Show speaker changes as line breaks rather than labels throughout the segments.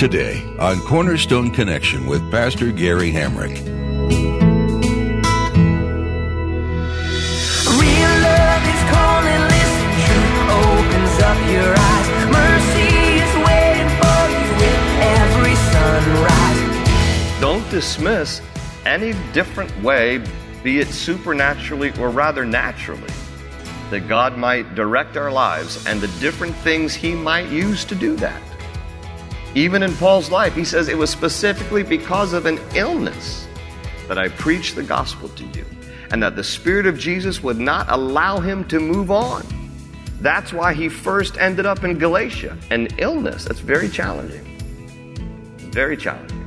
Today on Cornerstone Connection with Pastor Gary Hamrick.
Real love is calling, listen, truth opens up your eyes. Mercy is waiting for you with every sunrise.
Don't dismiss any different way, be it supernaturally or rather naturally, that God might direct our lives and the different things He might use to do that. Even in Paul's life, he says it was specifically because of an illness that I preached the gospel to you, and that the Spirit of Jesus would not allow him to move on. That's why he first ended up in Galatia, an illness. That's very challenging. Very challenging.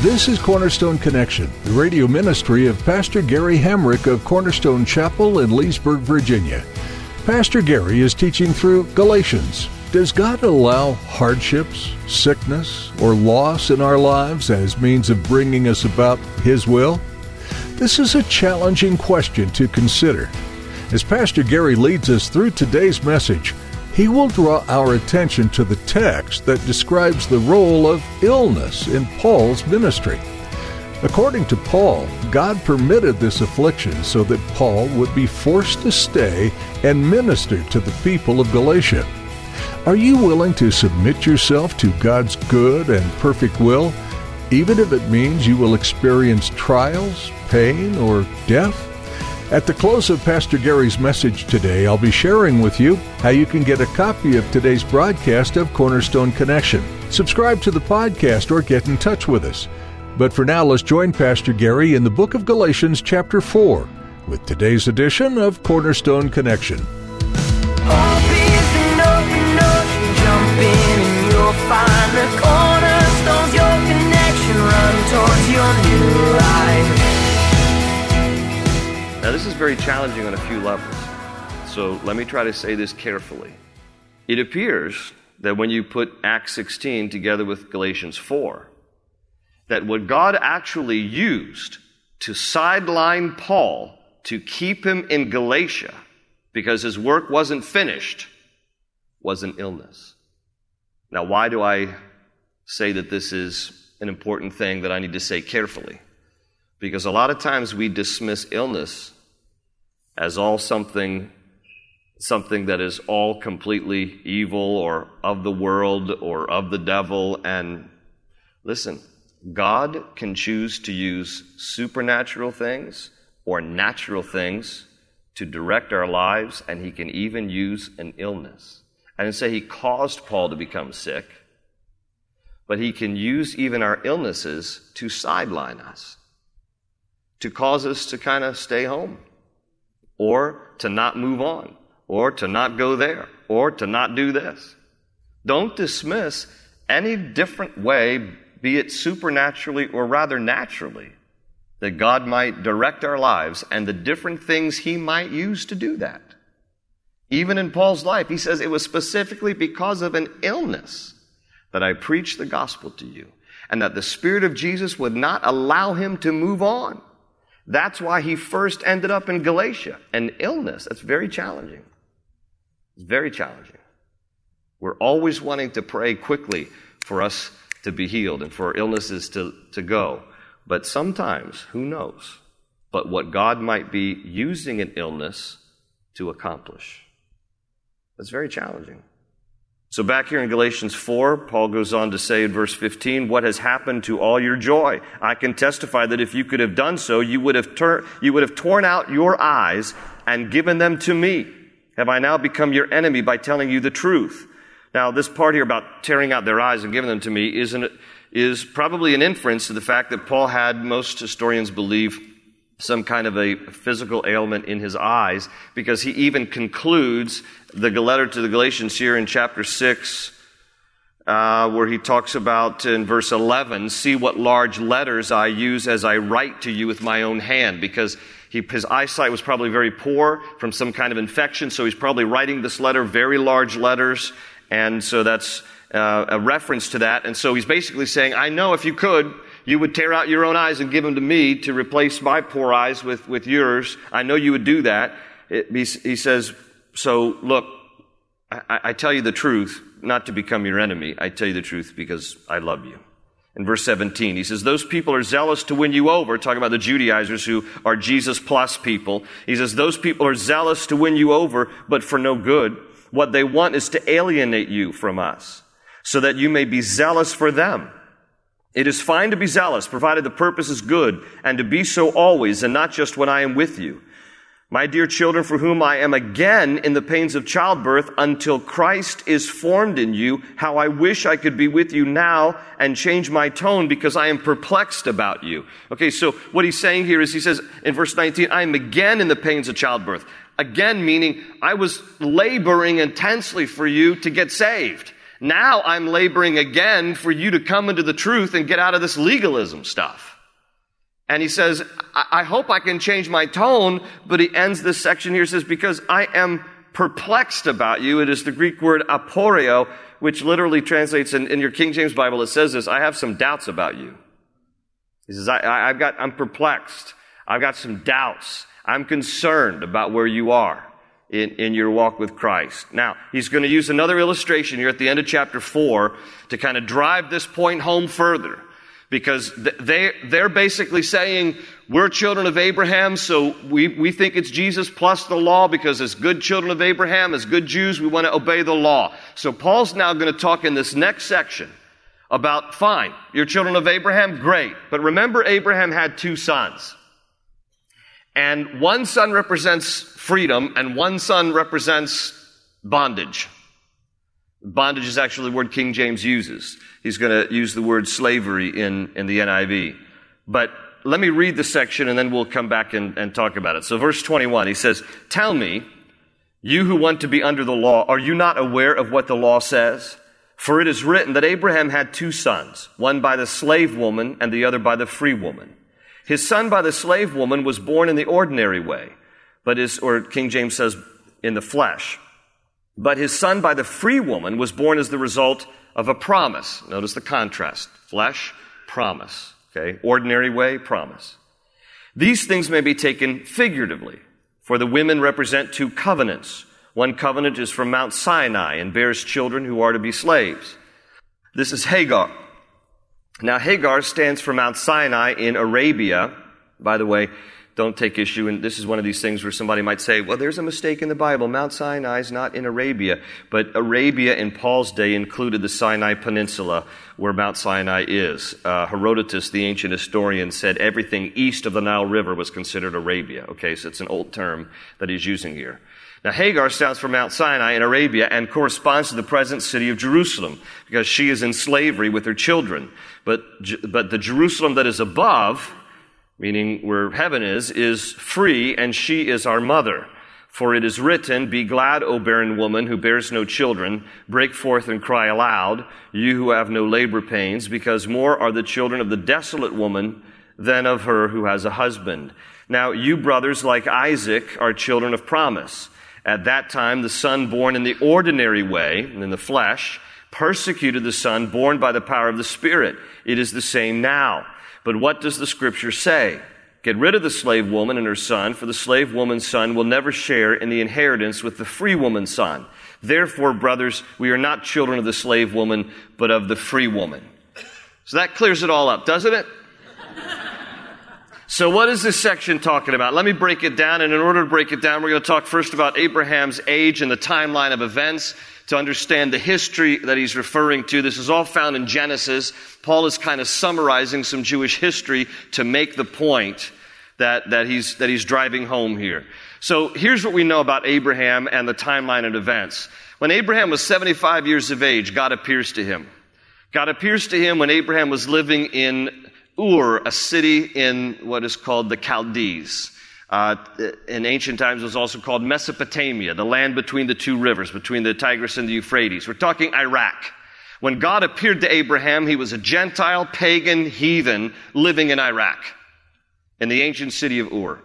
This is Cornerstone Connection, the radio ministry of Pastor Gary Hamrick of Cornerstone Chapel in Leesburg, Virginia. Pastor Gary is teaching through Galatians. Does God allow hardships, sickness, or loss in our lives as means of bringing us about His will? This is a challenging question to consider. As Pastor Gary leads us through today's message, he will draw our attention to the text that describes the role of illness in Paul's ministry. According to Paul, God permitted this affliction so that Paul would be forced to stay and minister to the people of Galatia. Are you willing to submit yourself to God's good and perfect will, even if it means you will experience trials, pain, or death? At the close of Pastor Gary's message today, I'll be sharing with you how you can get a copy of today's broadcast of Cornerstone Connection. Subscribe to the podcast or get in touch with us. But for now, let's join Pastor Gary in the book of Galatians, chapter 4, with today's edition of Cornerstone Connection.
Very challenging on a few levels. So let me try to say this carefully. It appears that when you put Acts 16 together with Galatians 4, that what God actually used to sideline Paul to keep him in Galatia because his work wasn't finished was an illness. Now, why do I say that this is an important thing that I need to say carefully? Because a lot of times we dismiss illness as all something something that is all completely evil or of the world or of the devil and listen, God can choose to use supernatural things or natural things to direct our lives and he can even use an illness. and say he caused Paul to become sick, but he can use even our illnesses to sideline us to cause us to kind of stay home or to not move on or to not go there or to not do this. Don't dismiss any different way, be it supernaturally or rather naturally, that God might direct our lives and the different things He might use to do that. Even in Paul's life, he says it was specifically because of an illness that I preached the gospel to you and that the Spirit of Jesus would not allow him to move on. That's why he first ended up in Galatia, an illness. That's very challenging. It's very challenging. We're always wanting to pray quickly for us to be healed and for illnesses to, to go. But sometimes, who knows? But what God might be using an illness to accomplish. That's very challenging. So back here in Galatians 4, Paul goes on to say in verse 15, what has happened to all your joy? I can testify that if you could have done so, you would have, tur- you would have torn out your eyes and given them to me. Have I now become your enemy by telling you the truth? Now, this part here about tearing out their eyes and giving them to me isn't, is probably an inference to the fact that Paul had, most historians believe, some kind of a physical ailment in his eyes because he even concludes the letter to the Galatians here in chapter 6, uh, where he talks about in verse 11 see what large letters I use as I write to you with my own hand because he, his eyesight was probably very poor from some kind of infection, so he's probably writing this letter very large letters, and so that's uh, a reference to that. And so he's basically saying, I know if you could, you would tear out your own eyes and give them to me to replace my poor eyes with, with yours. I know you would do that. It, he, he, says, So look, I, I tell you the truth, not to become your enemy. I tell you the truth because I love you. In verse 17, he says, Those people are zealous to win you over, talking about the Judaizers who are Jesus plus people. He says, Those people are zealous to win you over, but for no good. What they want is to alienate you from us, so that you may be zealous for them. It is fine to be zealous, provided the purpose is good, and to be so always, and not just when I am with you. My dear children, for whom I am again in the pains of childbirth until Christ is formed in you, how I wish I could be with you now and change my tone because I am perplexed about you. Okay, so what he's saying here is he says in verse 19, I am again in the pains of childbirth. Again, meaning I was laboring intensely for you to get saved. Now I'm laboring again for you to come into the truth and get out of this legalism stuff. And he says, I, hope I can change my tone, but he ends this section here, says, because I am perplexed about you. It is the Greek word aporeo, which literally translates in, in your King James Bible. It says this, I have some doubts about you. He says, I, I, I've got, I'm perplexed. I've got some doubts. I'm concerned about where you are in, in your walk with Christ. Now, he's going to use another illustration here at the end of chapter 4 to kind of drive this point home further. Because they, they're basically saying, we're children of Abraham, so we, we think it's Jesus plus the law because as good children of Abraham, as good Jews, we want to obey the law. So Paul's now going to talk in this next section about, fine, you're children of Abraham, great. But remember, Abraham had two sons. And one son represents freedom, and one son represents bondage. Bondage is actually the word King James uses. He's going to use the word slavery in, in the NIV. But let me read the section and then we'll come back and, and talk about it. So, verse 21, he says, Tell me, you who want to be under the law, are you not aware of what the law says? For it is written that Abraham had two sons, one by the slave woman and the other by the free woman. His son by the slave woman was born in the ordinary way, but is, or King James says, in the flesh. But his son by the free woman was born as the result of a promise. Notice the contrast. Flesh, promise. Okay? Ordinary way, promise. These things may be taken figuratively, for the women represent two covenants. One covenant is from Mount Sinai and bears children who are to be slaves. This is Hagar. Now, Hagar stands for Mount Sinai in Arabia. By the way, don't take issue, and this is one of these things where somebody might say, well, there's a mistake in the Bible. Mount Sinai is not in Arabia. But Arabia in Paul's day included the Sinai Peninsula, where Mount Sinai is. Uh, Herodotus, the ancient historian, said everything east of the Nile River was considered Arabia. Okay, so it's an old term that he's using here. Now, Hagar stands for Mount Sinai in Arabia and corresponds to the present city of Jerusalem because she is in slavery with her children. But, but the Jerusalem that is above, meaning where heaven is, is free and she is our mother. For it is written, Be glad, O barren woman who bears no children. Break forth and cry aloud, you who have no labor pains, because more are the children of the desolate woman than of her who has a husband. Now, you brothers, like Isaac, are children of promise. At that time, the son born in the ordinary way, in the flesh, persecuted the son born by the power of the Spirit. It is the same now. But what does the scripture say? Get rid of the slave woman and her son, for the slave woman's son will never share in the inheritance with the free woman's son. Therefore, brothers, we are not children of the slave woman, but of the free woman. So that clears it all up, doesn't it? So, what is this section talking about? Let me break it down. And in order to break it down, we're going to talk first about Abraham's age and the timeline of events to understand the history that he's referring to. This is all found in Genesis. Paul is kind of summarizing some Jewish history to make the point that, that, he's, that he's driving home here. So, here's what we know about Abraham and the timeline of events. When Abraham was 75 years of age, God appears to him. God appears to him when Abraham was living in Ur, a city in what is called the Chaldees. Uh, in ancient times, it was also called Mesopotamia, the land between the two rivers, between the Tigris and the Euphrates. We're talking Iraq. When God appeared to Abraham, he was a Gentile, pagan, heathen living in Iraq, in the ancient city of Ur.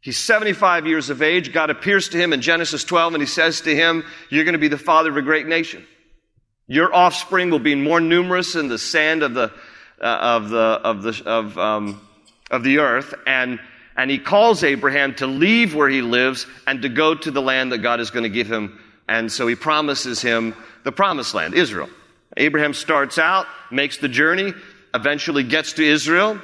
He's 75 years of age. God appears to him in Genesis 12 and he says to him, You're going to be the father of a great nation. Your offspring will be more numerous than the sand of the, uh, of the, of the, of, um, of the earth. And, and he calls Abraham to leave where he lives and to go to the land that God is going to give him. And so he promises him the promised land, Israel. Abraham starts out, makes the journey, eventually gets to Israel,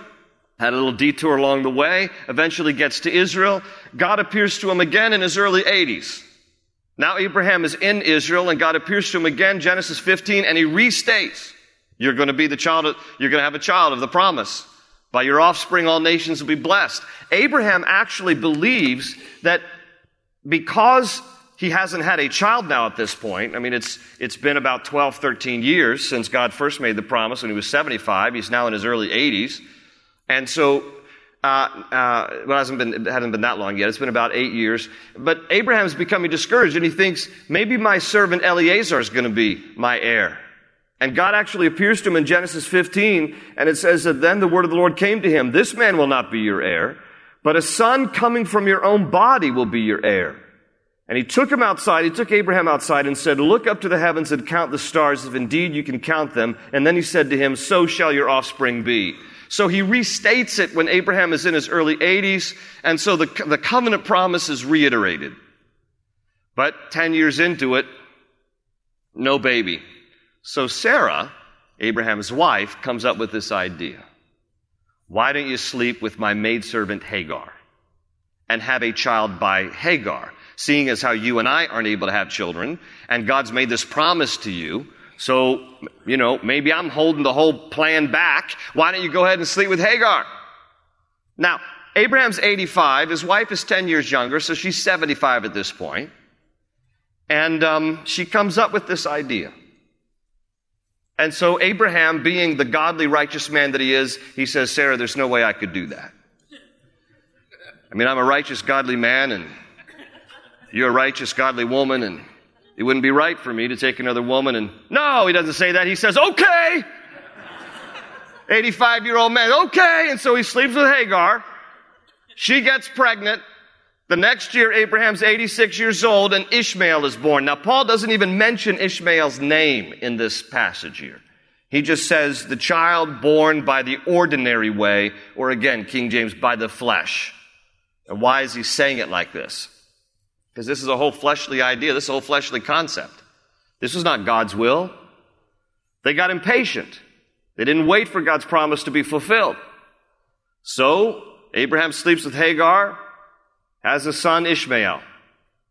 had a little detour along the way, eventually gets to Israel. God appears to him again in his early 80s. Now Abraham is in Israel and God appears to him again, Genesis 15, and he restates, you're going to be the child of, you're going to have a child of the promise. By your offspring, all nations will be blessed. Abraham actually believes that because he hasn't had a child now at this point. I mean, it's, it's been about 12, 13 years since God first made the promise when he was 75. He's now in his early 80s. And so, uh, uh, well, it hasn't been, it hasn't been that long yet. It's been about eight years. But Abraham's becoming discouraged and he thinks, maybe my servant Eleazar is going to be my heir. And God actually appears to him in Genesis 15, and it says that then the word of the Lord came to him, this man will not be your heir, but a son coming from your own body will be your heir. And he took him outside, he took Abraham outside and said, look up to the heavens and count the stars if indeed you can count them. And then he said to him, so shall your offspring be. So he restates it when Abraham is in his early 80s, and so the, the covenant promise is reiterated. But 10 years into it, no baby. So Sarah, Abraham's wife, comes up with this idea. Why don't you sleep with my maidservant Hagar and have a child by Hagar? Seeing as how you and I aren't able to have children, and God's made this promise to you, so, you know, maybe I'm holding the whole plan back. Why don't you go ahead and sleep with Hagar? Now, Abraham's 85. His wife is 10 years younger, so she's 75 at this point. And um, she comes up with this idea. And so Abraham, being the godly, righteous man that he is, he says, Sarah, there's no way I could do that. I mean, I'm a righteous, godly man, and you're a righteous, godly woman, and it wouldn't be right for me to take another woman and, no, he doesn't say that. He says, okay. 85 year old man, okay. And so he sleeps with Hagar. She gets pregnant. The next year, Abraham's 86 years old and Ishmael is born. Now, Paul doesn't even mention Ishmael's name in this passage here. He just says the child born by the ordinary way, or again, King James, by the flesh. And why is he saying it like this? Because this is a whole fleshly idea, this is a whole fleshly concept. This was not God's will. They got impatient. They didn't wait for God's promise to be fulfilled. So, Abraham sleeps with Hagar, has a son Ishmael,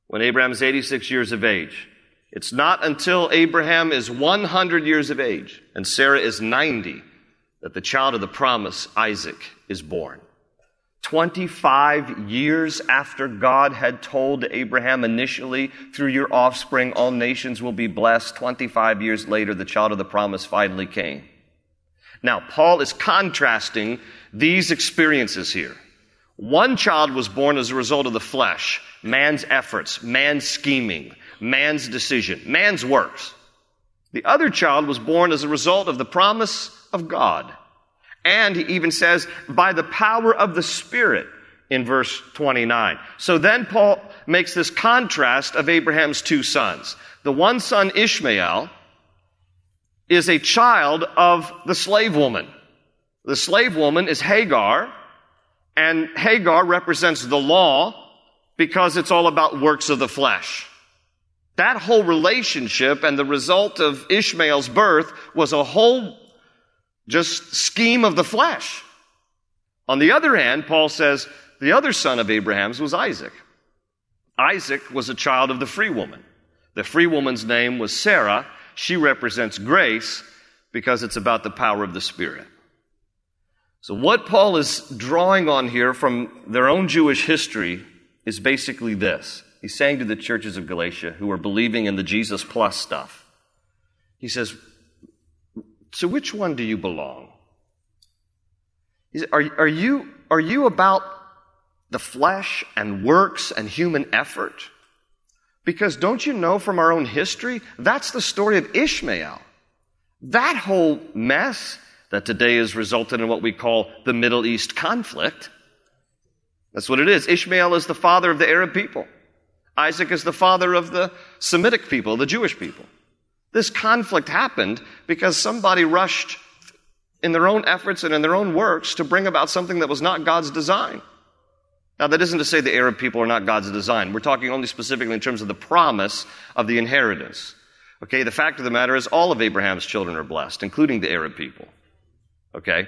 when Abraham is 86 years of age. It's not until Abraham is 100 years of age and Sarah is 90 that the child of the promise, Isaac, is born. 25 years after God had told Abraham initially, through your offspring, all nations will be blessed, 25 years later, the child of the promise finally came. Now, Paul is contrasting these experiences here. One child was born as a result of the flesh, man's efforts, man's scheming, man's decision, man's works. The other child was born as a result of the promise of God. And he even says, by the power of the Spirit in verse 29. So then Paul makes this contrast of Abraham's two sons. The one son, Ishmael, is a child of the slave woman. The slave woman is Hagar, and Hagar represents the law because it's all about works of the flesh. That whole relationship and the result of Ishmael's birth was a whole just scheme of the flesh. On the other hand, Paul says the other son of Abraham's was Isaac. Isaac was a child of the free woman. The free woman's name was Sarah. She represents grace because it's about the power of the Spirit. So, what Paul is drawing on here from their own Jewish history is basically this. He's saying to the churches of Galatia who are believing in the Jesus plus stuff, he says, to which one do you belong? Are, are, you, are you about the flesh and works and human effort? Because don't you know from our own history, that's the story of Ishmael. That whole mess that today has resulted in what we call the Middle East conflict. That's what it is. Ishmael is the father of the Arab people. Isaac is the father of the Semitic people, the Jewish people. This conflict happened because somebody rushed in their own efforts and in their own works to bring about something that was not God's design. Now, that isn't to say the Arab people are not God's design. We're talking only specifically in terms of the promise of the inheritance. Okay, the fact of the matter is all of Abraham's children are blessed, including the Arab people. Okay?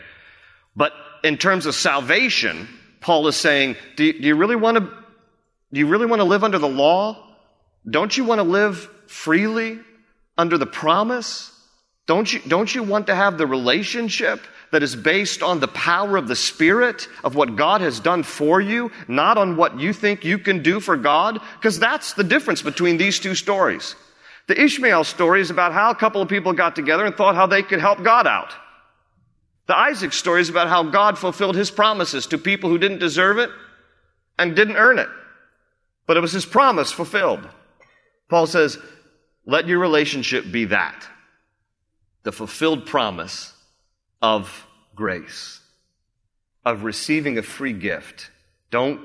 But in terms of salvation, Paul is saying, do you, do you really want to, do you really want to live under the law? Don't you want to live freely under the promise? Don't you, don't you want to have the relationship that is based on the power of the Spirit, of what God has done for you, not on what you think you can do for God? Because that's the difference between these two stories. The Ishmael story is about how a couple of people got together and thought how they could help God out. The Isaac story is about how God fulfilled his promises to people who didn't deserve it and didn't earn it. But it was his promise fulfilled. Paul says, let your relationship be that. The fulfilled promise of grace, of receiving a free gift. Don't,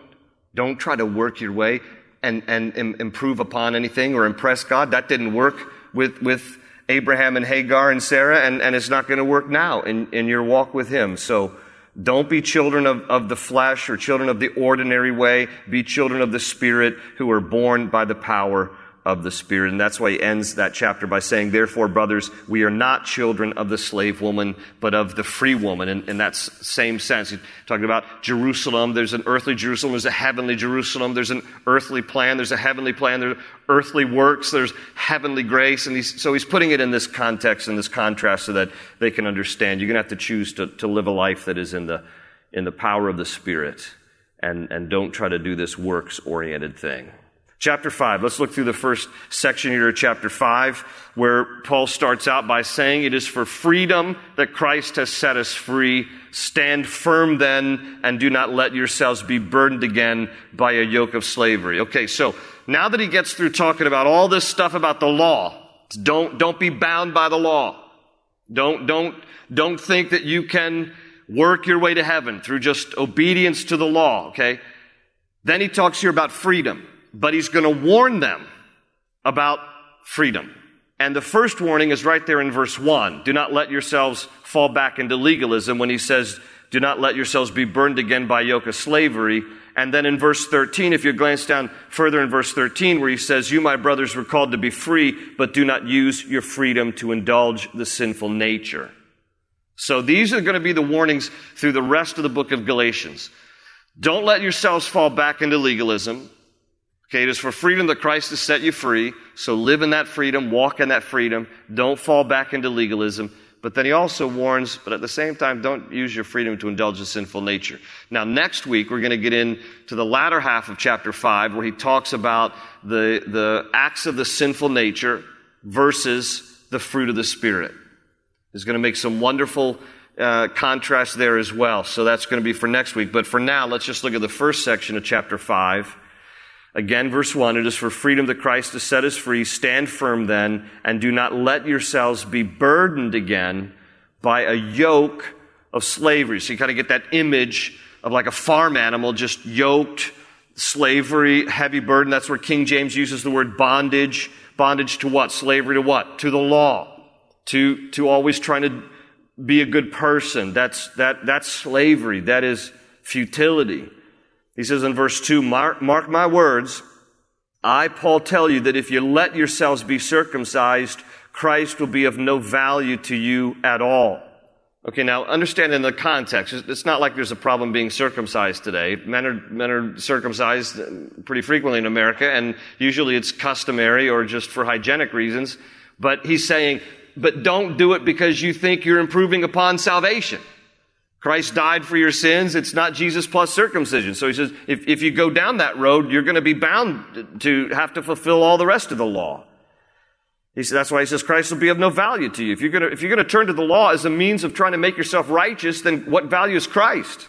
don't try to work your way and, and improve upon anything or impress God. That didn't work with, with Abraham and Hagar and Sarah, and, and it's not going to work now in, in your walk with Him. So don't be children of, of the flesh or children of the ordinary way. Be children of the Spirit who are born by the power of the Spirit. And that's why he ends that chapter by saying, Therefore, brothers, we are not children of the slave woman, but of the free woman. In, in that same sense, he's talking about Jerusalem. There's an earthly Jerusalem. There's a heavenly Jerusalem. There's an earthly plan. There's a heavenly plan. There's earthly works. There's heavenly grace. And he's, so he's putting it in this context, in this contrast, so that they can understand. You're going to have to choose to, to live a life that is in the, in the power of the Spirit. And, and don't try to do this works oriented thing. Chapter 5. Let's look through the first section here of chapter 5, where Paul starts out by saying, It is for freedom that Christ has set us free. Stand firm then, and do not let yourselves be burdened again by a yoke of slavery. Okay, so now that he gets through talking about all this stuff about the law, don't, don't be bound by the law. Don't, don't, don't think that you can work your way to heaven through just obedience to the law, okay? Then he talks here about freedom but he's going to warn them about freedom. And the first warning is right there in verse 1. Do not let yourselves fall back into legalism when he says, do not let yourselves be burned again by yoke of slavery. And then in verse 13, if you glance down further in verse 13, where he says, You, my brothers, were called to be free, but do not use your freedom to indulge the sinful nature. So these are going to be the warnings through the rest of the book of Galatians. Don't let yourselves fall back into legalism. Okay, it is for freedom that Christ has set you free. So live in that freedom, walk in that freedom. Don't fall back into legalism. But then he also warns, but at the same time, don't use your freedom to indulge a sinful nature. Now, next week, we're going to get into the latter half of chapter 5, where he talks about the, the acts of the sinful nature versus the fruit of the Spirit. He's going to make some wonderful uh, contrast there as well. So that's going to be for next week. But for now, let's just look at the first section of chapter 5 Again, verse 1, it is for freedom that Christ has set us free. Stand firm then, and do not let yourselves be burdened again by a yoke of slavery. So you kind of get that image of like a farm animal just yoked, slavery, heavy burden. That's where King James uses the word bondage. Bondage to what? Slavery to what? To the law. To, to always trying to be a good person. That's, that, that's slavery. That is futility. He says in verse 2, mark, mark, my words, I, Paul, tell you that if you let yourselves be circumcised, Christ will be of no value to you at all. Okay, now understand in the context, it's not like there's a problem being circumcised today. Men are, men are circumcised pretty frequently in America, and usually it's customary or just for hygienic reasons. But he's saying, but don't do it because you think you're improving upon salvation. Christ died for your sins. It's not Jesus plus circumcision. So he says, if, if you go down that road, you're going to be bound to have to fulfill all the rest of the law. He said, that's why he says Christ will be of no value to you. If you're going to, if you're going to turn to the law as a means of trying to make yourself righteous, then what value is Christ?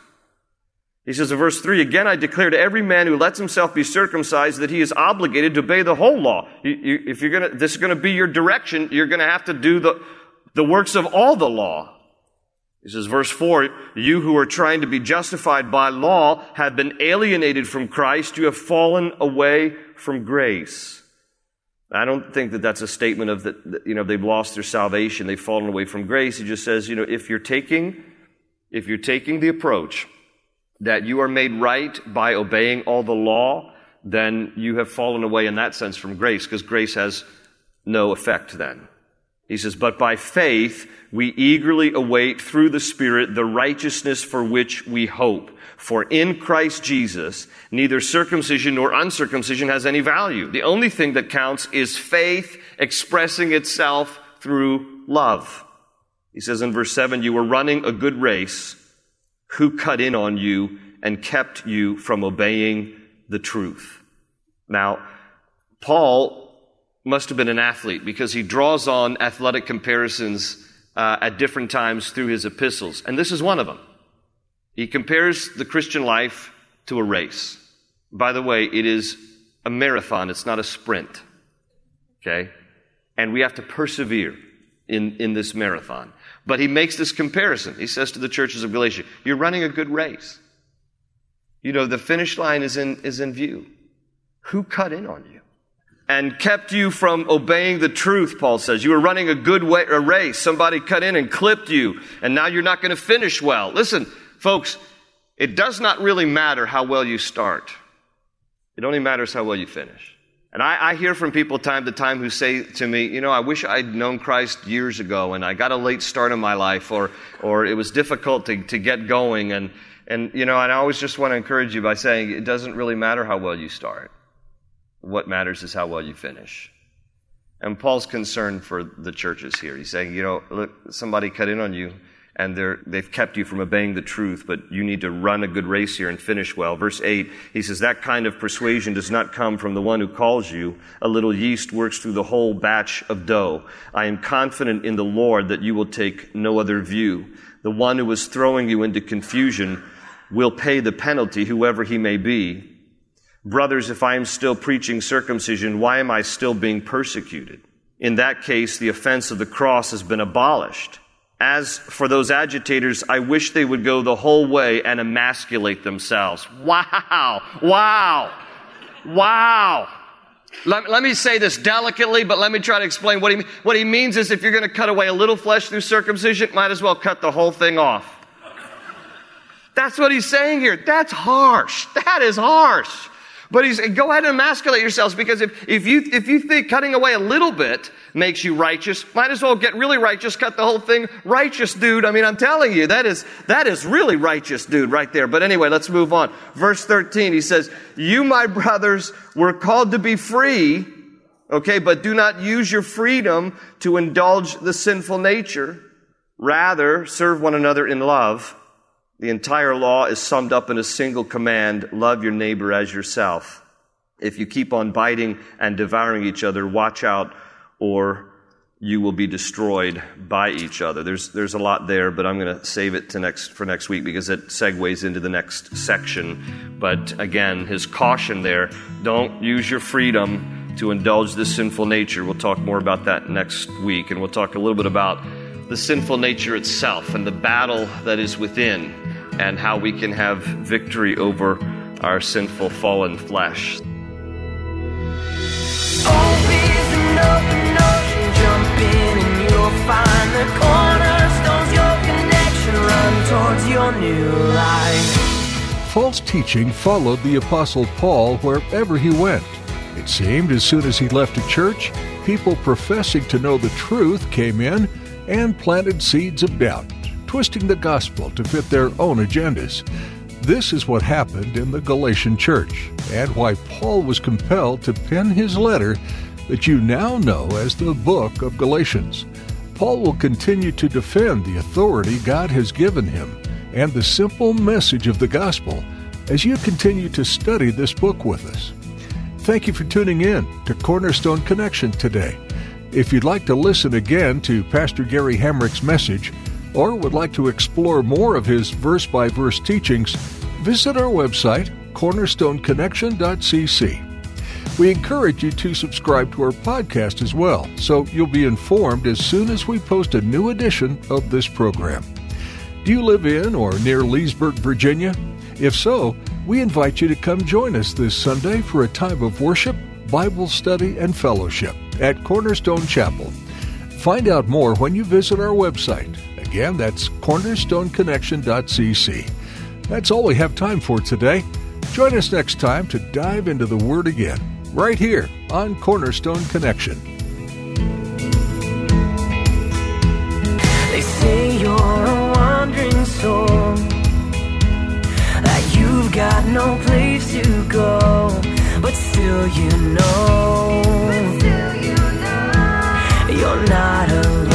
He says in verse 3, again, I declare to every man who lets himself be circumcised that he is obligated to obey the whole law. If you're going to, this is going to be your direction, you're going to have to do the, the works of all the law. He says, verse 4, you who are trying to be justified by law have been alienated from Christ. You have fallen away from grace. I don't think that that's a statement of that, you know, they've lost their salvation, they've fallen away from grace. He just says, you know, if you're taking, if you're taking the approach that you are made right by obeying all the law, then you have fallen away in that sense from grace, because grace has no effect then. He says, but by faith we eagerly await through the Spirit the righteousness for which we hope. For in Christ Jesus, neither circumcision nor uncircumcision has any value. The only thing that counts is faith expressing itself through love. He says in verse 7, you were running a good race. Who cut in on you and kept you from obeying the truth? Now, Paul must have been an athlete because he draws on athletic comparisons uh, at different times through his epistles. And this is one of them. He compares the Christian life to a race. By the way, it is a marathon, it's not a sprint. Okay? And we have to persevere in, in this marathon. But he makes this comparison. He says to the churches of Galatia, You're running a good race. You know, the finish line is in, is in view. Who cut in on you? And kept you from obeying the truth, Paul says. You were running a good way, a race. Somebody cut in and clipped you, and now you're not going to finish well. Listen, Folks, it does not really matter how well you start. It only matters how well you finish. And I, I, hear from people time to time who say to me, you know, I wish I'd known Christ years ago and I got a late start in my life or, or it was difficult to, to get going. And, and, you know, and I always just want to encourage you by saying it doesn't really matter how well you start. What matters is how well you finish. And Paul's concerned for the churches here. He's saying, you know, look, somebody cut in on you and they've kept you from obeying the truth, but you need to run a good race here and finish well. Verse 8, he says, That kind of persuasion does not come from the one who calls you. A little yeast works through the whole batch of dough. I am confident in the Lord that you will take no other view. The one who is throwing you into confusion will pay the penalty, whoever he may be. Brothers, if I am still preaching circumcision, why am I still being persecuted? In that case, the offense of the cross has been abolished. As for those agitators, I wish they would go the whole way and emasculate themselves. Wow! Wow! Wow! Let, let, me say this delicately, but let me try to explain what he means. What he means is if you're going to cut away a little flesh through circumcision, might as well cut the whole thing off. That's what he's saying here. That's harsh. That is harsh. But he's, go ahead and emasculate yourselves because if, if you, if you think cutting away a little bit makes you righteous, might as well get really righteous, cut the whole thing righteous, dude. I mean, I'm telling you, that is, that is really righteous, dude, right there. But anyway, let's move on. Verse 13, he says, you, my brothers, were called to be free, okay, but do not use your freedom to indulge the sinful nature. Rather, serve one another in love. The entire law is summed up in a single command love your neighbor as yourself. If you keep on biting and devouring each other, watch out or you will be destroyed by each other. There's, there's a lot there, but I'm going to save it to next, for next week because it segues into the next section. But again, his caution there don't use your freedom to indulge this sinful nature. We'll talk more about that next week, and we'll talk a little bit about the sinful nature itself and the battle that is within, and how we can have victory over our sinful fallen flesh.
False teaching followed the Apostle Paul wherever he went. It seemed as soon as he left a church, people professing to know the truth came in and planted seeds of doubt, twisting the gospel to fit their own agendas. This is what happened in the Galatian church, and why Paul was compelled to pen his letter that you now know as the book of Galatians. Paul will continue to defend the authority God has given him and the simple message of the gospel as you continue to study this book with us. Thank you for tuning in to Cornerstone Connection today. If you'd like to listen again to Pastor Gary Hamrick's message, or would like to explore more of his verse by verse teachings, visit our website, cornerstoneconnection.cc. We encourage you to subscribe to our podcast as well, so you'll be informed as soon as we post a new edition of this program. Do you live in or near Leesburg, Virginia? If so, we invite you to come join us this Sunday for a time of worship, Bible study, and fellowship at Cornerstone Chapel. Find out more when you visit our website. Again, that's cornerstoneconnection.cc. That's all we have time for today. Join us next time to dive into the Word again, right here on Cornerstone Connection.
They say you're a wandering soul, that you've got no place to go, but still you know, you're not alone.